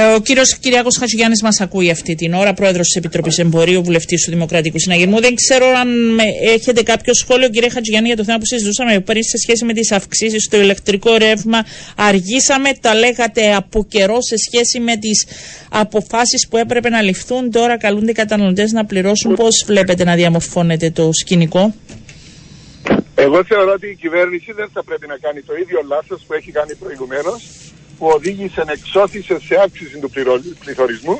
Ε, ο κύριος Κυριάκος Χατζηγιάννης μας ακούει αυτή την ώρα, πρόεδρος της Επιτροπής Εμπορίου, βουλευτής του Δημοκρατικού Συναγερμού. Δεν ξέρω αν έχετε κάποιο σχόλιο, κύριε Χατζηγιάννη, για το θέμα που συζητούσαμε πριν σε σχέση με τις αυξήσεις στο ηλεκτρικό ρεύμα. Αργήσαμε, τα λέγατε από καιρό σε σχέση με τις αποφάσεις που έπρεπε να ληφθούν. Τώρα καλούνται οι καταναλωτές να πληρώσουν. Πώς βλέπετε να διαμορφώνεται το σκηνικό; Εγώ θεωρώ ότι η κυβέρνηση δεν θα πρέπει να κάνει το ίδιο λάθος που έχει κάνει προηγουμένως που οδήγησε, εξώθησε σε αύξηση του πληθωρισμού,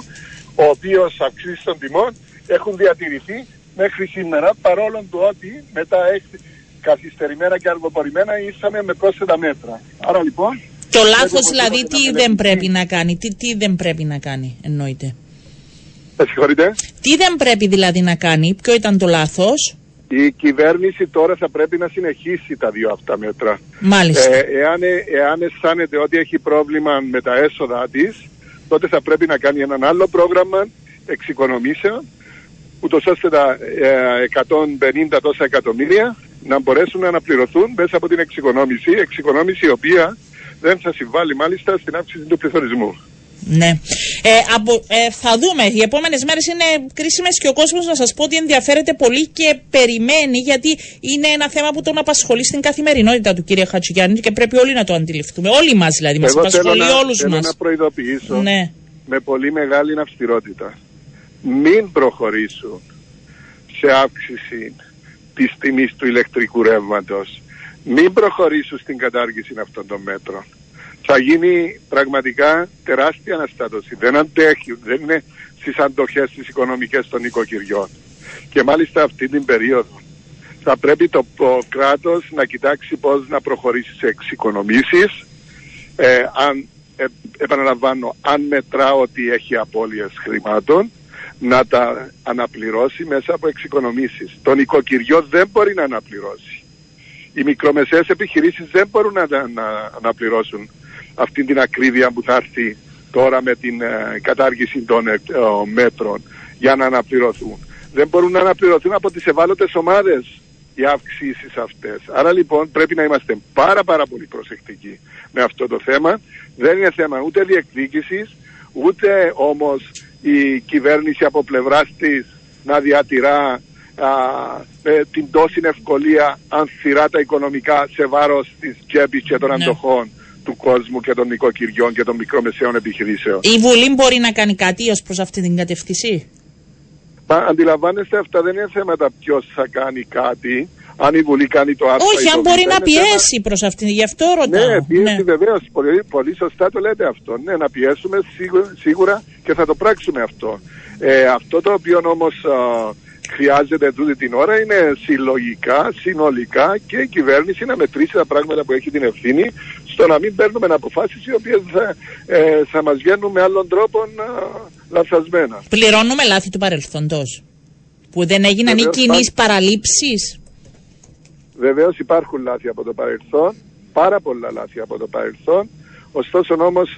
ο οποίος αυξήσεις των τιμών έχουν διατηρηθεί μέχρι σήμερα, παρόλο του ότι μετά καθυστερημένα και αργοπορημένα ήρθαμε με πρόσθετα μέτρα. Άρα λοιπόν... Το λάθος δηλαδή τι δεν πρέπει να κάνει, τι, τι δεν πρέπει να κάνει εννοείται. συγχωρείτε. Τι δεν πρέπει δηλαδή να κάνει, ποιο ήταν το λάθος; Η κυβέρνηση τώρα θα πρέπει να συνεχίσει τα δύο αυτά μέτρα. Μάλιστα. Ε, εάν, εάν αισθάνεται ότι έχει πρόβλημα με τα έσοδα της, τότε θα πρέπει να κάνει έναν άλλο πρόγραμμα εξοικονομήσεων, ούτως ώστε τα 150 ε, τόσα εκατομμύρια να μπορέσουν να αναπληρωθούν μέσα από την εξοικονόμηση, εξοικονόμηση η οποία δεν θα συμβάλλει μάλιστα στην αύξηση του πληθωρισμού. Ναι. Ε, από, ε, θα δούμε. Οι επόμενες μέρες είναι κρίσιμες και ο κόσμος, να σας πω ότι ενδιαφέρεται πολύ και περιμένει, γιατί είναι ένα θέμα που τον απασχολεί στην καθημερινότητα του κύριε Χατζηγιάννη και πρέπει όλοι να το αντιληφθούμε. Όλοι μας δηλαδή. Μας απασχολεί όλους μας. Θέλω να προειδοποιήσω ναι. με πολύ μεγάλη αυστηρότητα. Μην προχωρήσουν σε αύξηση της τιμής του ηλεκτρικού ρεύματος. Μην προχωρήσουν στην κατάργηση αυτών των μέτρων θα γίνει πραγματικά τεράστια αναστάτωση. Δεν αντέχει, δεν είναι στις αντοχές τις οικονομικές των οικοκυριών. Και μάλιστα αυτή την περίοδο θα πρέπει το, το κράτος να κοιτάξει πώς να προχωρήσει σε εξοικονομήσεις. Ε, αν, ε, επαναλαμβάνω, αν μετρά ότι έχει απώλειες χρημάτων, να τα αναπληρώσει μέσα από εξοικονομήσεις. Τον οικοκυριό δεν μπορεί να αναπληρώσει. Οι μικρομεσαίες επιχειρήσεις δεν μπορούν να, να αναπληρώσουν αυτή την ακρίβεια που θα έρθει τώρα με την ε, κατάργηση των ε, μέτρων για να αναπληρωθούν. Δεν μπορούν να αναπληρωθούν από τις ευάλωτες ομάδες οι αυξήσεις αυτές. Άρα λοιπόν πρέπει να είμαστε πάρα πάρα πολύ προσεκτικοί με αυτό το θέμα. Δεν είναι θέμα ούτε διεκδίκησης, ούτε όμως η κυβέρνηση από πλευράς της να διατηρά με την τόση ευκολία ανθυρά τα οικονομικά σε βάρος της τσέπης και των ναι. αντοχών του κόσμου και των νοικοκυριών και των μικρομεσαίων επιχειρήσεων. Η Βουλή μπορεί να κάνει κάτι ως προς αυτή την κατευθυνσή. Μα αντιλαμβάνεστε αυτά δεν είναι θέματα ποιος θα κάνει κάτι. Αν η Βουλή κάνει το άρθρο. Όχι, αν μπορεί να πιέσει θέμα... προς αυτήν, γι' αυτό ρωτάω. Ναι, πιέσει ναι. βεβαίως. Πολύ, πολύ σωστά το λέτε αυτό. Ναι, να πιέσουμε σίγουρα, σίγουρα και θα το πράξουμε αυτό. Ε, αυτό το οποίο όμως χρειάζεται τούτη την ώρα είναι συλλογικά, συνολικά και η κυβέρνηση να μετρήσει τα πράγματα που έχει την ευθύνη στο να μην παίρνουμε αποφάσεις οι οποίες θα, ε, θα μας βγαίνουν με άλλον τρόπο ε, λαθασμένα. Πληρώνουμε λάθη του παρελθόντος που δεν έγιναν Βεβαίως, οι κοινείς παραλήψεις. Βεβαίως υπάρχουν λάθη από το παρελθόν, πάρα πολλά λάθη από το παρελθόν. Ωστόσο όμως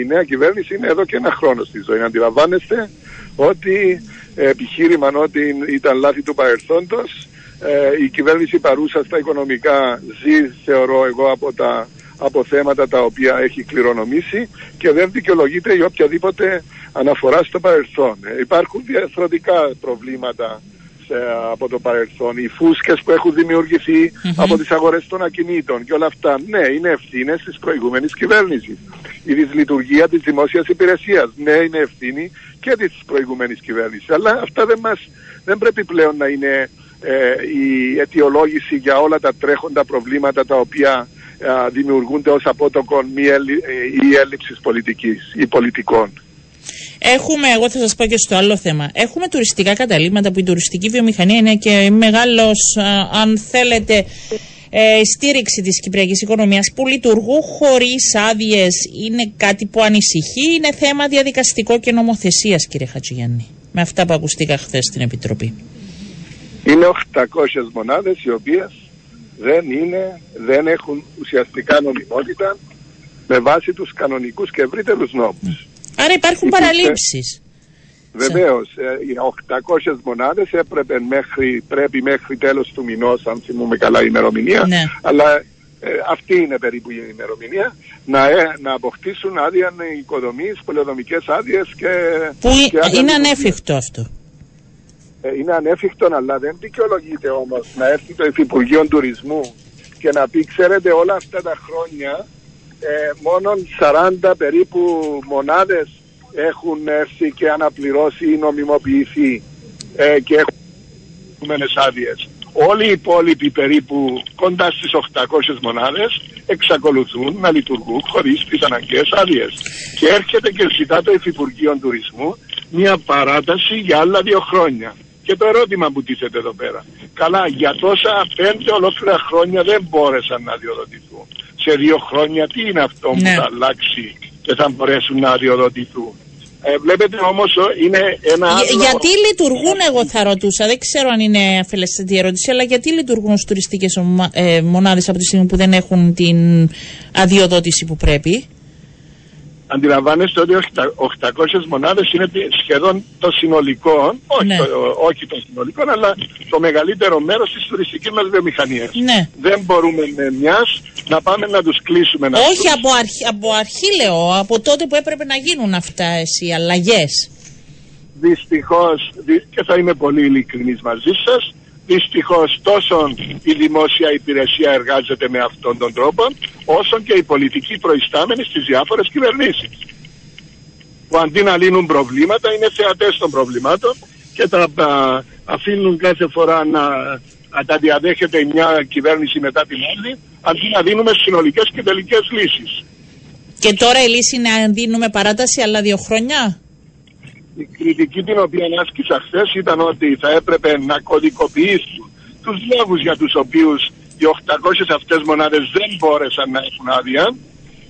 η νέα κυβέρνηση είναι εδώ και ένα χρόνο στη ζωή. Αντιλαμβάνεστε ότι επιχείρημα ότι ήταν λάθη του παρελθόντος. Ε, η κυβέρνηση παρούσα στα οικονομικά ζει, θεωρώ εγώ, από τα από θέματα τα οποία έχει κληρονομήσει και δεν δικαιολογείται η οποιαδήποτε αναφορά στο παρελθόν. Ε, υπάρχουν διαφορετικά προβλήματα από το παρελθόν. Οι φούσκες που έχουν από τις αγορές των ακινήτων και όλα αυτά. Ναι, είναι ευθύνες της προηγούμενης κυβέρνησης. Η δυσλειτουργία της δημόσιας υπηρεσίας. Ναι, είναι ευθύνη και της προηγούμενης κυβέρνησης. Αλλά αυτά δεν, μας, δεν πρέπει πλέον να είναι ε, η αιτιολόγηση για όλα τα τρέχοντα προβλήματα τα οποία δημιουργούνται ως απότοκον μη ή έλλειψης πολιτικής ή πολιτικών. Έχουμε, εγώ θα σας πω και στο άλλο θέμα, έχουμε τουριστικά καταλήμματα που η τουριστική βιομηχανία είναι και μεγάλος, αν θέλετε, ε, στήριξη της κυπριακής οικονομίας που λειτουργούν χωρίς άδειες είναι κάτι που ανησυχεί, είναι θέμα διαδικαστικό και νομοθεσίας κύριε Χατζηγιάννη, με αυτά που ακουστήκα χθες στην Επιτροπή. Είναι 800 μονάδες οι οποίες δεν είναι, δεν έχουν ουσιαστικά νομιμότητα με βάση τους κανονικούς και ευρύτερους νόμους. Άρα υπάρχουν παραλήψεις. Βεβαίως, οι 800 μονάδες έπρεπε μέχρι, πρέπει μέχρι τέλος του μηνός, αν θυμούμε καλά η ημερομηνία. Ναι. Αλλά ε, αυτή είναι περίπου η ημερομηνία, να, ε, να αποκτήσουν άδεια οικοδομή, πολεοδομικές άδειες και. Που είναι ανέφικτο αυτό. Ε, είναι ανέφικτο, αλλά δεν δικαιολογείται όμως να έρθει το Υφυπουργείο Τουρισμού και να πει, ξέρετε, όλα αυτά τα χρόνια ε, μόνο 40 περίπου μονάδες έχουν έρθει και αναπληρώσει ή νομιμοποιηθεί ε, και έχουν άδειες όλοι οι υπόλοιποι περίπου κοντά στις 800 μονάδες εξακολουθούν να λειτουργούν χωρίς τις αναγκαίες άδειες. Και έρχεται και ζητά το Υφυπουργείο Τουρισμού μια παράταση για άλλα δύο χρόνια. Και το ερώτημα που τίθεται εδώ πέρα. Καλά, για τόσα πέντε ολόκληρα χρόνια δεν μπόρεσαν να αδειοδοτηθούν. Σε δύο χρόνια τι είναι αυτό που ναι. θα αλλάξει και θα μπορέσουν να αδειοδοτηθούν. Ε, βλέπετε όμως είναι ένα. άλλο... Γιατί λειτουργούν, εγώ θα ρωτούσα, δεν ξέρω αν είναι αφελεστή ερώτηση, αλλά γιατί λειτουργούν στι τουριστικές ε, μονάδες από τη στιγμή που δεν έχουν την αδειοδότηση που πρέπει; Αντιλαμβάνεστε ότι 800 μονάδες είναι σχεδόν το συνολικό, όχι, ναι. το, όχι το συνολικό, αλλά το μεγαλύτερο μέρος της τουριστικής μας βιομηχανίας. Ναι. Δεν μπορούμε με μιας να πάμε να τους κλείσουμε. Να όχι από αρχή, από αρχή λέω, από τότε που έπρεπε να γίνουν αυτά οι αλλαγές. Δυστυχώς, και θα είμαι πολύ ειλικρινής μαζί σας, Δυστυχώς τόσο η δημόσια υπηρεσία εργάζεται με αυτόν τον τρόπο, όσο και οι πολιτικοί προϊστάμενοι στις διάφορες κυβερνήσεις. Που αντί να λύνουν προβλήματα, είναι θεατές των προβλημάτων και τα αφήνουν κάθε φορά να, τα διαδέχεται μια κυβέρνηση μετά την άλλη, αντί να δίνουμε συνολικές και τελικές λύσεις. Και τώρα η λύση είναι να δίνουμε παράταση άλλα δύο χρόνια; Η κριτική την οποία άσκησα χθες ήταν ότι θα έπρεπε να κωδικοποιήσουν τους λόγου για τους οποίους οι 800 αυτές μονάδες δεν μπόρεσαν να έχουν άδεια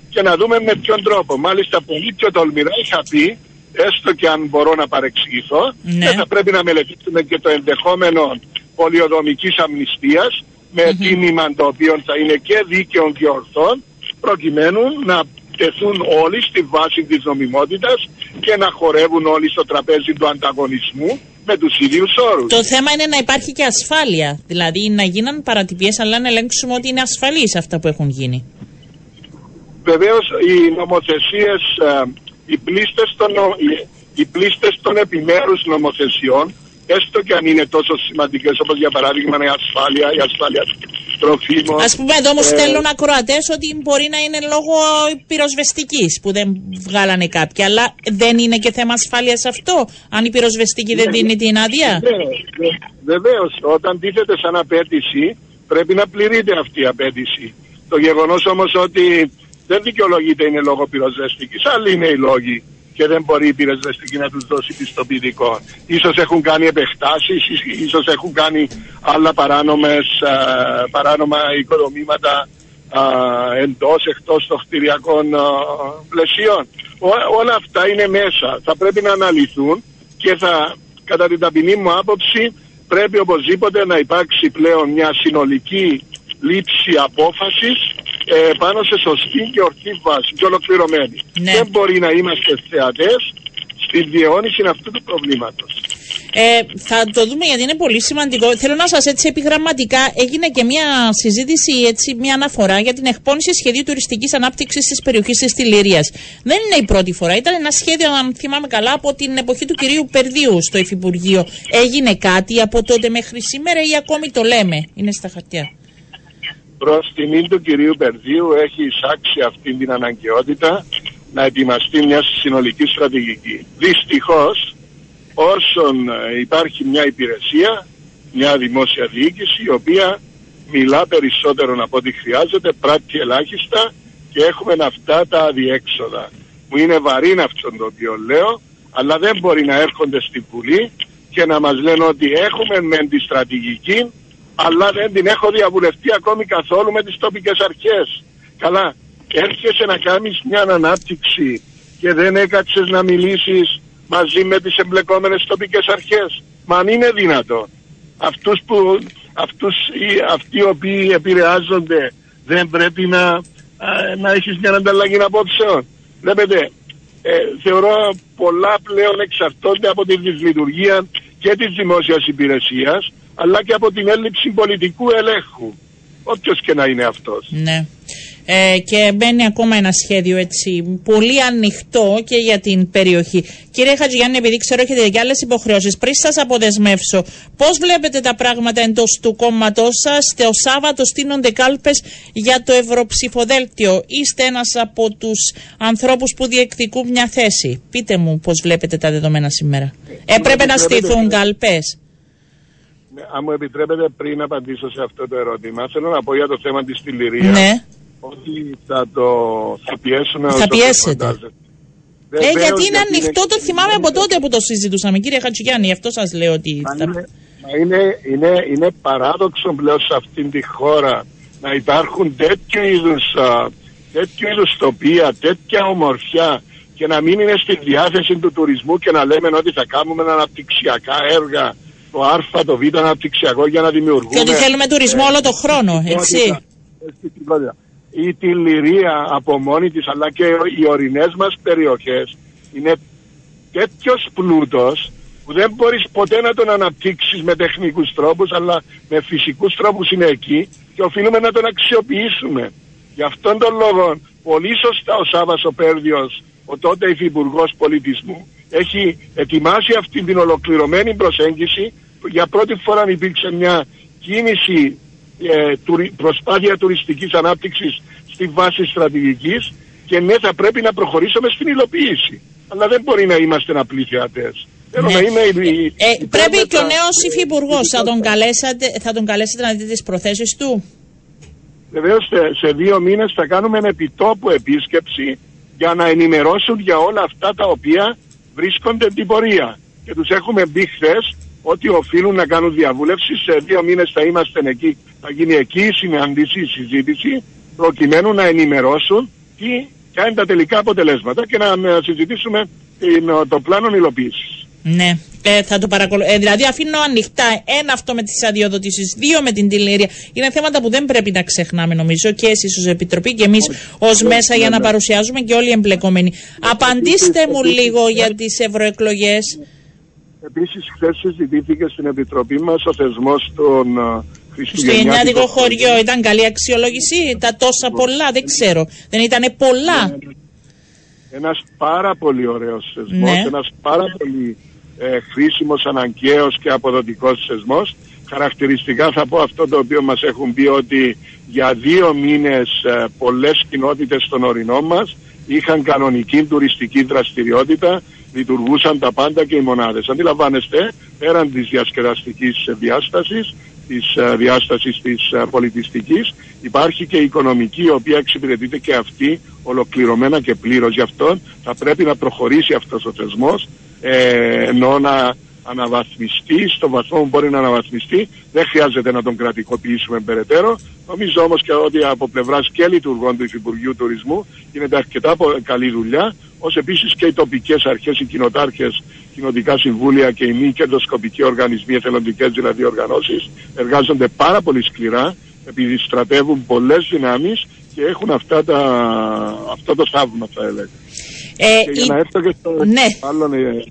και να δούμε με ποιον τρόπο. Μάλιστα, πολύ πιο τολμηρά είχα πει, έστω και αν μπορώ να παρεξηγηθώ, ναι. θα πρέπει να μελετήσουμε και το ενδεχόμενο πολιοδομικής αμνηστίας με mm τίμημα το οποίο θα είναι και δίκαιο και ορθών προκειμένου να τεθούν όλοι στη βάση της νομιμότητας και να χορεύουν όλοι στο τραπέζι του ανταγωνισμού με τους ίδιους όρους. Το θέμα είναι να υπάρχει και ασφάλεια, δηλαδή να γίναν παρατυπίες αλλά να ελέγξουμε ότι είναι ασφαλείς αυτά που έχουν γίνει. Βεβαίως οι νομοθεσίες, ε, οι πλήστες των, οι πλήστες των επιμέρους νομοθεσιών έστω και αν είναι τόσο σημαντικές όπως για παράδειγμα η ασφάλεια, η ασφάλεια τροφίμων. Α πούμε εδώ όμως ε, στέλνουν ακροατές ότι μπορεί να είναι λόγω πυροσβεστική που δεν βγάλανε κάποια. Αλλά δεν είναι και θέμα ασφάλειας αυτό, αν η πυροσβεστική δεν ναι, δίνει την άδεια. Βεβαίως, όταν τίθεται σαν απέτηση, πρέπει να πληρείται αυτή η απέτηση. Το γεγονός όμως ότι δεν δικαιολογείται είναι λόγω πυροσβεστικής. Άλλοι είναι οι λόγοι και δεν μπορεί η πυροσβεστική να τους δώσει πιστοποιητικό. Ίσως έχουν κάνει επεκτάσεις, ίσως έχουν κάνει άλλα παράνομες, α, παράνομα οικοδομήματα α, εντός, εκτός των κτηριακών πλαισίων. όλα αυτά είναι μέσα. Θα πρέπει να αναλυθούν και θα, κατά την ταπεινή μου άποψη, πρέπει οπωσδήποτε να υπάρξει πλέον μια συνολική λήψη απόφασης ε, πάνω σε σωστή και ορθή βάση και ολοκληρωμένη. Ναι. Δεν μπορεί να είμαστε θεατές στη διαιώνιση αυτού του προβλήματος. Ε, θα το δούμε γιατί είναι πολύ σημαντικό. Θέλω να σας έτσι επιγραμματικά έγινε και μια συζήτηση, έτσι, μια αναφορά για την εκπόνηση σχεδίου τουριστικής ανάπτυξης της περιοχής της Τηληρία. Δεν είναι η πρώτη φορά. Ήταν ένα σχέδιο, αν θυμάμαι καλά, από την εποχή του κυρίου Περδίου στο Υφυπουργείο. Έγινε κάτι από τότε μέχρι σήμερα ή ακόμη το λέμε; Είναι στα χαρτιά προς τιμή του κυρίου Περδίου έχει εισάξει αυτή την αναγκαιότητα να ετοιμαστεί μια συνολική στρατηγική. Δυστυχώς όσον ε, υπάρχει μια υπηρεσία, μια δημόσια διοίκηση η οποία μιλά περισσότερο από ό,τι χρειάζεται, πράττει ελάχιστα και έχουμε αυτά τα αδιέξοδα. Μου είναι βαρύ αυτό το οποίο λέω, αλλά δεν μπορεί να έρχονται στην Βουλή και να μας λένε ότι έχουμε με τη στρατηγική αλλά δεν την έχω διαβουλευτεί ακόμη καθόλου με τις τοπικές αρχές. Καλά, έρχεσαι να κάνεις μια ανάπτυξη και δεν έκατσες να μιλήσεις μαζί με τις εμπλεκόμενες τοπικές αρχές. Μα αν είναι δυνατό. Αυτούς που, αυτούς, αυτοί οι οποίοι επηρεάζονται δεν πρέπει να, να έχεις μια ανταλλαγή απόψεων. Βλέπετε, ε, θεωρώ πολλά πλέον εξαρτώνται από τη δυσλειτουργία και της δημόσιας υπηρεσίας αλλά και από την έλλειψη πολιτικού ελέγχου. όποιος και να είναι αυτός. Ναι. Ε, και μπαίνει ακόμα ένα σχέδιο έτσι πολύ ανοιχτό και για την περιοχή. Κύριε Χατζηγιάννη, επειδή ξέρω έχετε και άλλες υποχρεώσεις, πριν σας αποδεσμεύσω, πώς βλέπετε τα πράγματα εντός του κόμματός σας; Το Σάββατο στείνονται κάλπες για το ευρωψηφοδέλτιο. Είστε ένας από τους ανθρώπους που διεκδικούν μια θέση. Πείτε μου πώς βλέπετε τα δεδομένα σήμερα. Έπρεπε να στηθούν κάλπες. Ναι, αν μου επιτρέπετε πριν απαντήσω σε αυτό το ερώτημα, θέλω να πω για το θέμα της τηληρίας. Ναι ότι θα το θα πιέσουμε Θα πιέσετε. Ε, γιατί είναι ανοιχτό, το θυμάμαι από τότε που το συζητούσαμε, κύριε Χατσουγιάννη, γι' αυτό σας λέω ότι... θα... είναι, είναι, είναι, είναι παράδοξο πλέον σε αυτήν τη χώρα να υπάρχουν τέτοιου είδους, τέτοιου είδους τοπία, τέτοια ομορφιά και να μην είναι στη διάθεση του τουρισμού και να λέμε ότι θα κάνουμε αναπτυξιακά έργα το Α, το Β αναπτυξιακό για να δημιουργούμε... Και ότι θέλουμε τουρισμό όλο το χρόνο, έτσι ή τη Λυρία από μόνη της αλλά και οι ορεινές μας περιοχές είναι τέτοιος πλούτος που δεν μπορείς ποτέ να τον αναπτύξεις με τεχνικούς τρόπους αλλά με φυσικούς τρόπους είναι εκεί και οφείλουμε να τον αξιοποιήσουμε. Γι' αυτόν τον λόγο πολύ σωστά ο Σάββας ο Πέρδιος, ο τότε υφυπουργός πολιτισμού, έχει ετοιμάσει αυτή την ολοκληρωμένη προσέγγιση. Για πρώτη φορά υπήρξε μια κίνηση ε, προσπάθεια τουριστικής ανάπτυξης στη βάση στρατηγικής και ναι θα πρέπει να προχωρήσουμε στην υλοποίηση. Αλλά δεν μπορεί να είμαστε απλοί θεατές. Ναι. Ε, πρέπει και ο νέος υφυπουργός θα τον, καλέσατε, θα τον καλέσετε να δείτε τις προθέσεις του; Βεβαίως σε, σε δύο μήνες θα κάνουμε ένα επιτόπου επίσκεψη για να ενημερώσουν για όλα αυτά τα οποία βρίσκονται την πορεία. Και τους έχουμε μπει χθες ότι οφείλουν να κάνουν διαβούλευση. Σε δύο μήνες θα είμαστε εκεί. Θα γίνει εκεί η συνάντηση, η συζήτηση, προκειμένου να ενημερώσουν τι, ποια είναι τα τελικά αποτελέσματα και να συζητήσουμε το πλάνο υλοποίησης. Ναι, ε, θα το παρακολου... Ε, δηλαδή αφήνω ανοιχτά ένα αυτό με τις αδειοδοτήσεις, δύο με την τηλερία. Είναι θέματα που δεν πρέπει να ξεχνάμε νομίζω και εσείς ως Επιτροπή και εμείς ως μέσα για να παρουσιάζουμε και όλοι οι εμπλεκόμενοι. Απαντήστε μου λίγο για τις ευρωεκλογές. Επίσης χθες συζητήθηκε στην Επιτροπή μας ο θεσμός των ε, Χριστουγεννιάτικο χωριό ήταν καλή αξιολόγηση, τα τόσα πολλά, δεν ξέρω. Δεν ήταν πολλά. Ναι, ναι. Ένας πάρα πολύ ωραίος θεσμός, ναι. ένας πάρα πολύ ε, χρήσιμος, αναγκαίος και αποδοτικός θεσμός. Χαρακτηριστικά θα πω αυτό το οποίο μας έχουν πει ότι για δύο μήνες ε, πολλές κοινότητες των ορεινών μας είχαν κανονική τουριστική δραστηριότητα λειτουργούσαν τα πάντα και οι μονάδες. Αντιλαμβάνεστε, πέραν της διασκεδαστικής διάστασης, της ε, διάστασης της ε, πολιτιστικής, υπάρχει και η οικονομική, η οποία εξυπηρετείται και αυτή ολοκληρωμένα και πλήρως. Γι' αυτό θα πρέπει να προχωρήσει αυτός ο θεσμός, ε, ενώ να αναβαθμιστεί, στο βαθμό που μπορεί να αναβαθμιστεί, δεν χρειάζεται να τον κρατικοποιήσουμε περαιτέρω. Νομίζω όμως και ότι από πλευράς και λειτουργών του Υφυπουργείου Τουρισμού γίνεται αρκετά καλή δουλειά, ως επίσης και οι τοπικές αρχές, οι κοινοτάρχες, κοινοτικά συμβούλια και οι μη κερδοσκοπικοί οργανισμοί, εθελοντικές δηλαδή οργανώσεις, εργάζονται πάρα πολύ σκληρά, επειδή στρατεύουν πολλές δυνάμεις και έχουν αυτά τα, αυτό το θαύμα θα έλεγα. Ε, και για η... να έρθω και στο ναι. άλλο ε,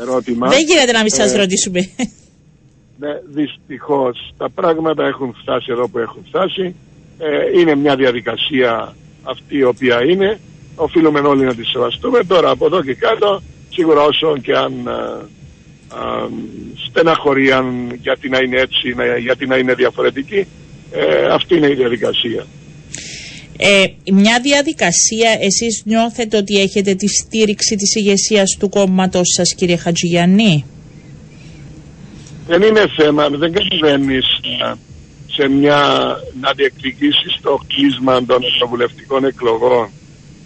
ερώτημα. Δεν γίνεται να μην σας ε, ρωτήσουμε. Ναι, δυστυχώς τα πράγματα έχουν φτάσει εδώ που έχουν φτάσει. Ε, είναι μια διαδικασία αυτή η οποία είναι. Οφείλουμε όλοι να τη σεβαστούμε. Τώρα από εδώ και κάτω, σίγουρα όσο και αν ε, στεναχωρίαν γιατί να είναι έτσι, γιατί να είναι διαφορετική, ε, αυτή είναι η διαδικασία. Ε, μια διαδικασία, εσείς νιώθετε ότι έχετε τη στήριξη της ηγεσίας του κόμματος σας κύριε Χατζηγιαννή; Δεν είναι θέμα, δεν κατεβαίνεις ε, σε μια να διεκδικήσεις το κλείσμα των ευρωβουλευτικών εκλογών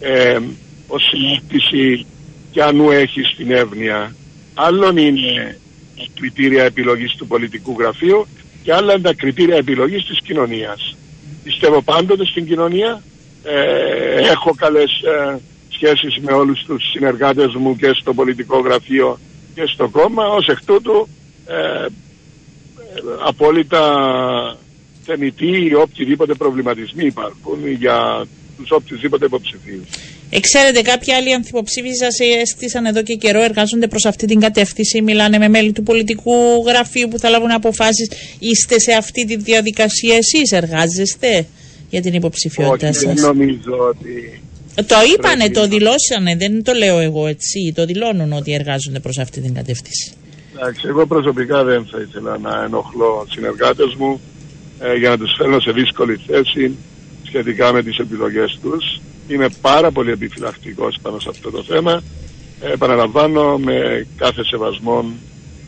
ε, ως συζήτηση και ανού έχεις την εύνοια. Άλλον είναι τα κριτήρια επιλογής του πολιτικού γραφείου και άλλα είναι τα κριτήρια επιλογής της κοινωνίας. Πιστεύω πάντοτε στην κοινωνία. Ε, έχω καλές ε, σχέσεις με όλους τους συνεργάτες μου και στο πολιτικό γραφείο και στο κόμμα. Ως εκ τούτου ε, απόλυτα θεμητοί ή οποιοδήποτε προβληματισμοί υπάρχουν για τους οποιοδήποτε υποψηφίους. Εξαίρετε, κάποιοι άλλοι ανθυποψήφοι σας έστησαν εδώ και καιρό, εργάζονται προς αυτή την κατεύθυνση, μιλάνε με μέλη του πολιτικού γραφείου που θα λάβουν αποφάσεις. Είστε σε αυτή τη διαδικασία εσείς, εργάζεστε για την υποψηφιότητά σα. Δεν νομίζω ότι. Το είπανε, το δηλώσανε, δεν το λέω εγώ έτσι. Το δηλώνουν ότι εργάζονται προς αυτή την κατεύθυνση. Εντάξει, εγώ προσωπικά δεν θα ήθελα να ενοχλώ συνεργάτες μου ε, για να τους φέρνω σε δύσκολη θέση σχετικά με τις επιλογές τους. Είμαι πάρα πολύ επιφυλακτικός πάνω σε αυτό το θέμα. Ε, επαναλαμβάνω με κάθε σεβασμό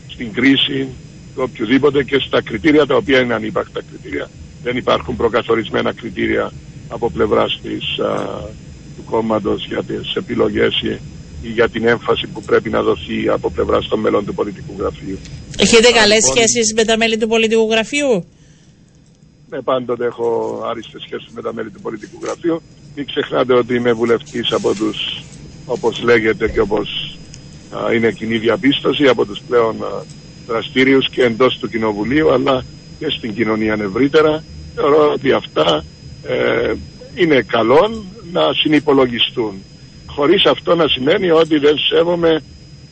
στην κρίση του οποιοδήποτε και στα κριτήρια τα οποία είναι ανύπαρκτα κριτήρια. Δεν υπάρχουν προκαθορισμένα κριτήρια από πλευράς του κόμματος για τις επιλογές ή για την έμφαση που πρέπει να δοθεί από πλευράς των μελών του πολιτικού γραφείου. Έχετε καλές λοιπόν, σχέσεις με τα μέλη του πολιτικού γραφείου; Ναι, πάντοτε έχω άριστες σχέσεις με τα μέλη του πολιτικού γραφείου. Μην ξεχνάτε ότι είμαι βουλευτής από τους, όπως λέγεται και όπως είναι κοινή διαπίστωση, από τους πλέον δραστήριους και εντός του Κοινοβουλίου, αλλά και στην κοινωνία ευρύτερα. Θεωρώ ότι αυτά ε, είναι καλό να συνυπολογιστούν. Χωρίς αυτό να σημαίνει ότι δεν σέβομαι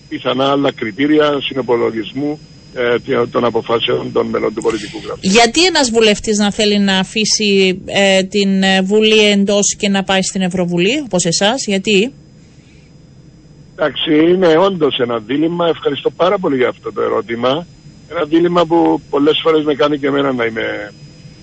πιθανά άλλα κριτήρια συνυπολογισμού ε, των αποφάσεων των μελών του πολιτικού γραφείου. Γιατί ένας βουλευτής να θέλει να αφήσει ε, την ε, Βουλή εντός και να πάει στην Ευρωβουλή, όπως εσάς, γιατί... Εντάξει, είναι όντως ένα δίλημα. Ευχαριστώ πάρα πολύ για αυτό το ερώτημα. Ένα δίλημα που πολλές φορές με κάνει και εμένα να είμαι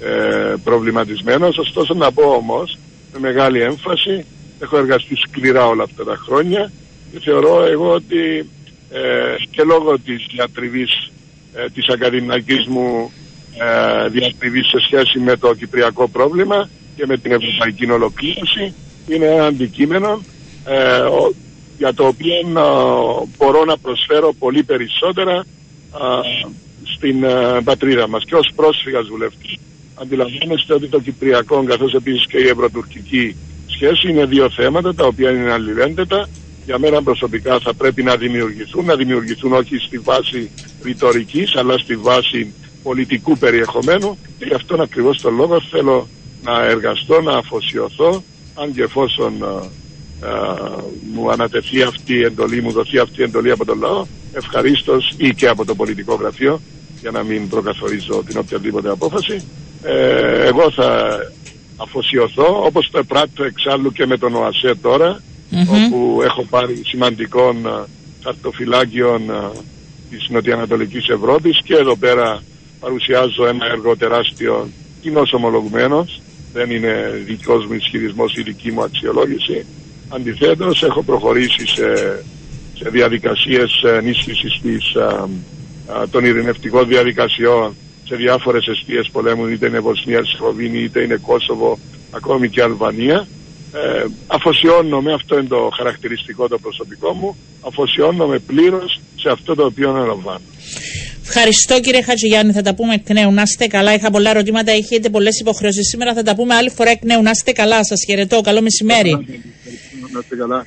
ε, προβληματισμένος. Ωστόσο να πω όμως με μεγάλη έμφαση, έχω εργαστεί σκληρά όλα αυτά τα χρόνια και θεωρώ εγώ ότι ε, και λόγω της διατριβής ε, της ακαδημαϊκής μου ε, διατριβής σε σχέση με το κυπριακό πρόβλημα και με την ευρωπαϊκή ολοκλήρωση είναι ένα αντικείμενο ε, για το οποίο ε, μπορώ να προσφέρω πολύ περισσότερα στην πατρίδα μας και ως πρόσφυγας βουλευτής αντιλαμβάνεστε ότι το Κυπριακό καθώς επίσης και η Ευρωτουρκική σχέση είναι δύο θέματα τα οποία είναι αλληλένδετα. Για μένα προσωπικά θα πρέπει να δημιουργηθούν, να δημιουργηθούν όχι στη βάση ρητορικής, αλλά στη βάση πολιτικού περιεχομένου. Και γι' αυτόν ακριβώς τον λόγο θέλω να εργαστώ, να αφοσιωθώ αν και εφόσον μου ανατεθεί αυτή η εντολή, μου δοθεί αυτή η εντολή από τον λαό, ευχαρίστως ή και από το πολιτικό γραφείο, για να μην προκαθορίζω την οποιαδήποτε απόφαση, ε, εγώ θα αφοσιωθώ όπως το πράττω εξάλλου και με τον ΟΑΣΕ τωρα όπου έχω πάρει σημαντικών ε, χαρτοφυλάκιων ε, της Νοτιοανατολικής Ευρώπης και εδώ πέρα παρουσιάζω ένα έργο τεράστιο κοινός ομολογουμένος. Δεν είναι δικός μου ισχυρισμός ή δική μου αξιολόγηση. Αντιθέτως έχω προχωρήσει σε, σε διαδικασίες ενίσχυσης της, α, α, των ειρηνευτικών διαδικασιών σε διάφορες αιστείες πολέμου, είτε είναι Βοσνία, Σιχοβίνη, είτε είναι Κόσοβο, ακόμη και Αλβανία. Ε, αφοσιώνομαι, αυτό είναι το χαρακτηριστικό το προσωπικό μου, αφοσιώνομαι πλήρως σε αυτό το οποίο αναλαμβάνω. Ευχαριστώ κύριε Χατζηγιάννη, θα τα πούμε εκ νέου. Να είστε καλά. Είχα πολλά ερωτήματα, έχετε πολλές υποχρεώσεις σήμερα. Θα τα πούμε άλλη φορά εκ νέου. Να είστε καλά. Σας χαιρετώ. Καλό μεσημέρι. Να είστε καλά.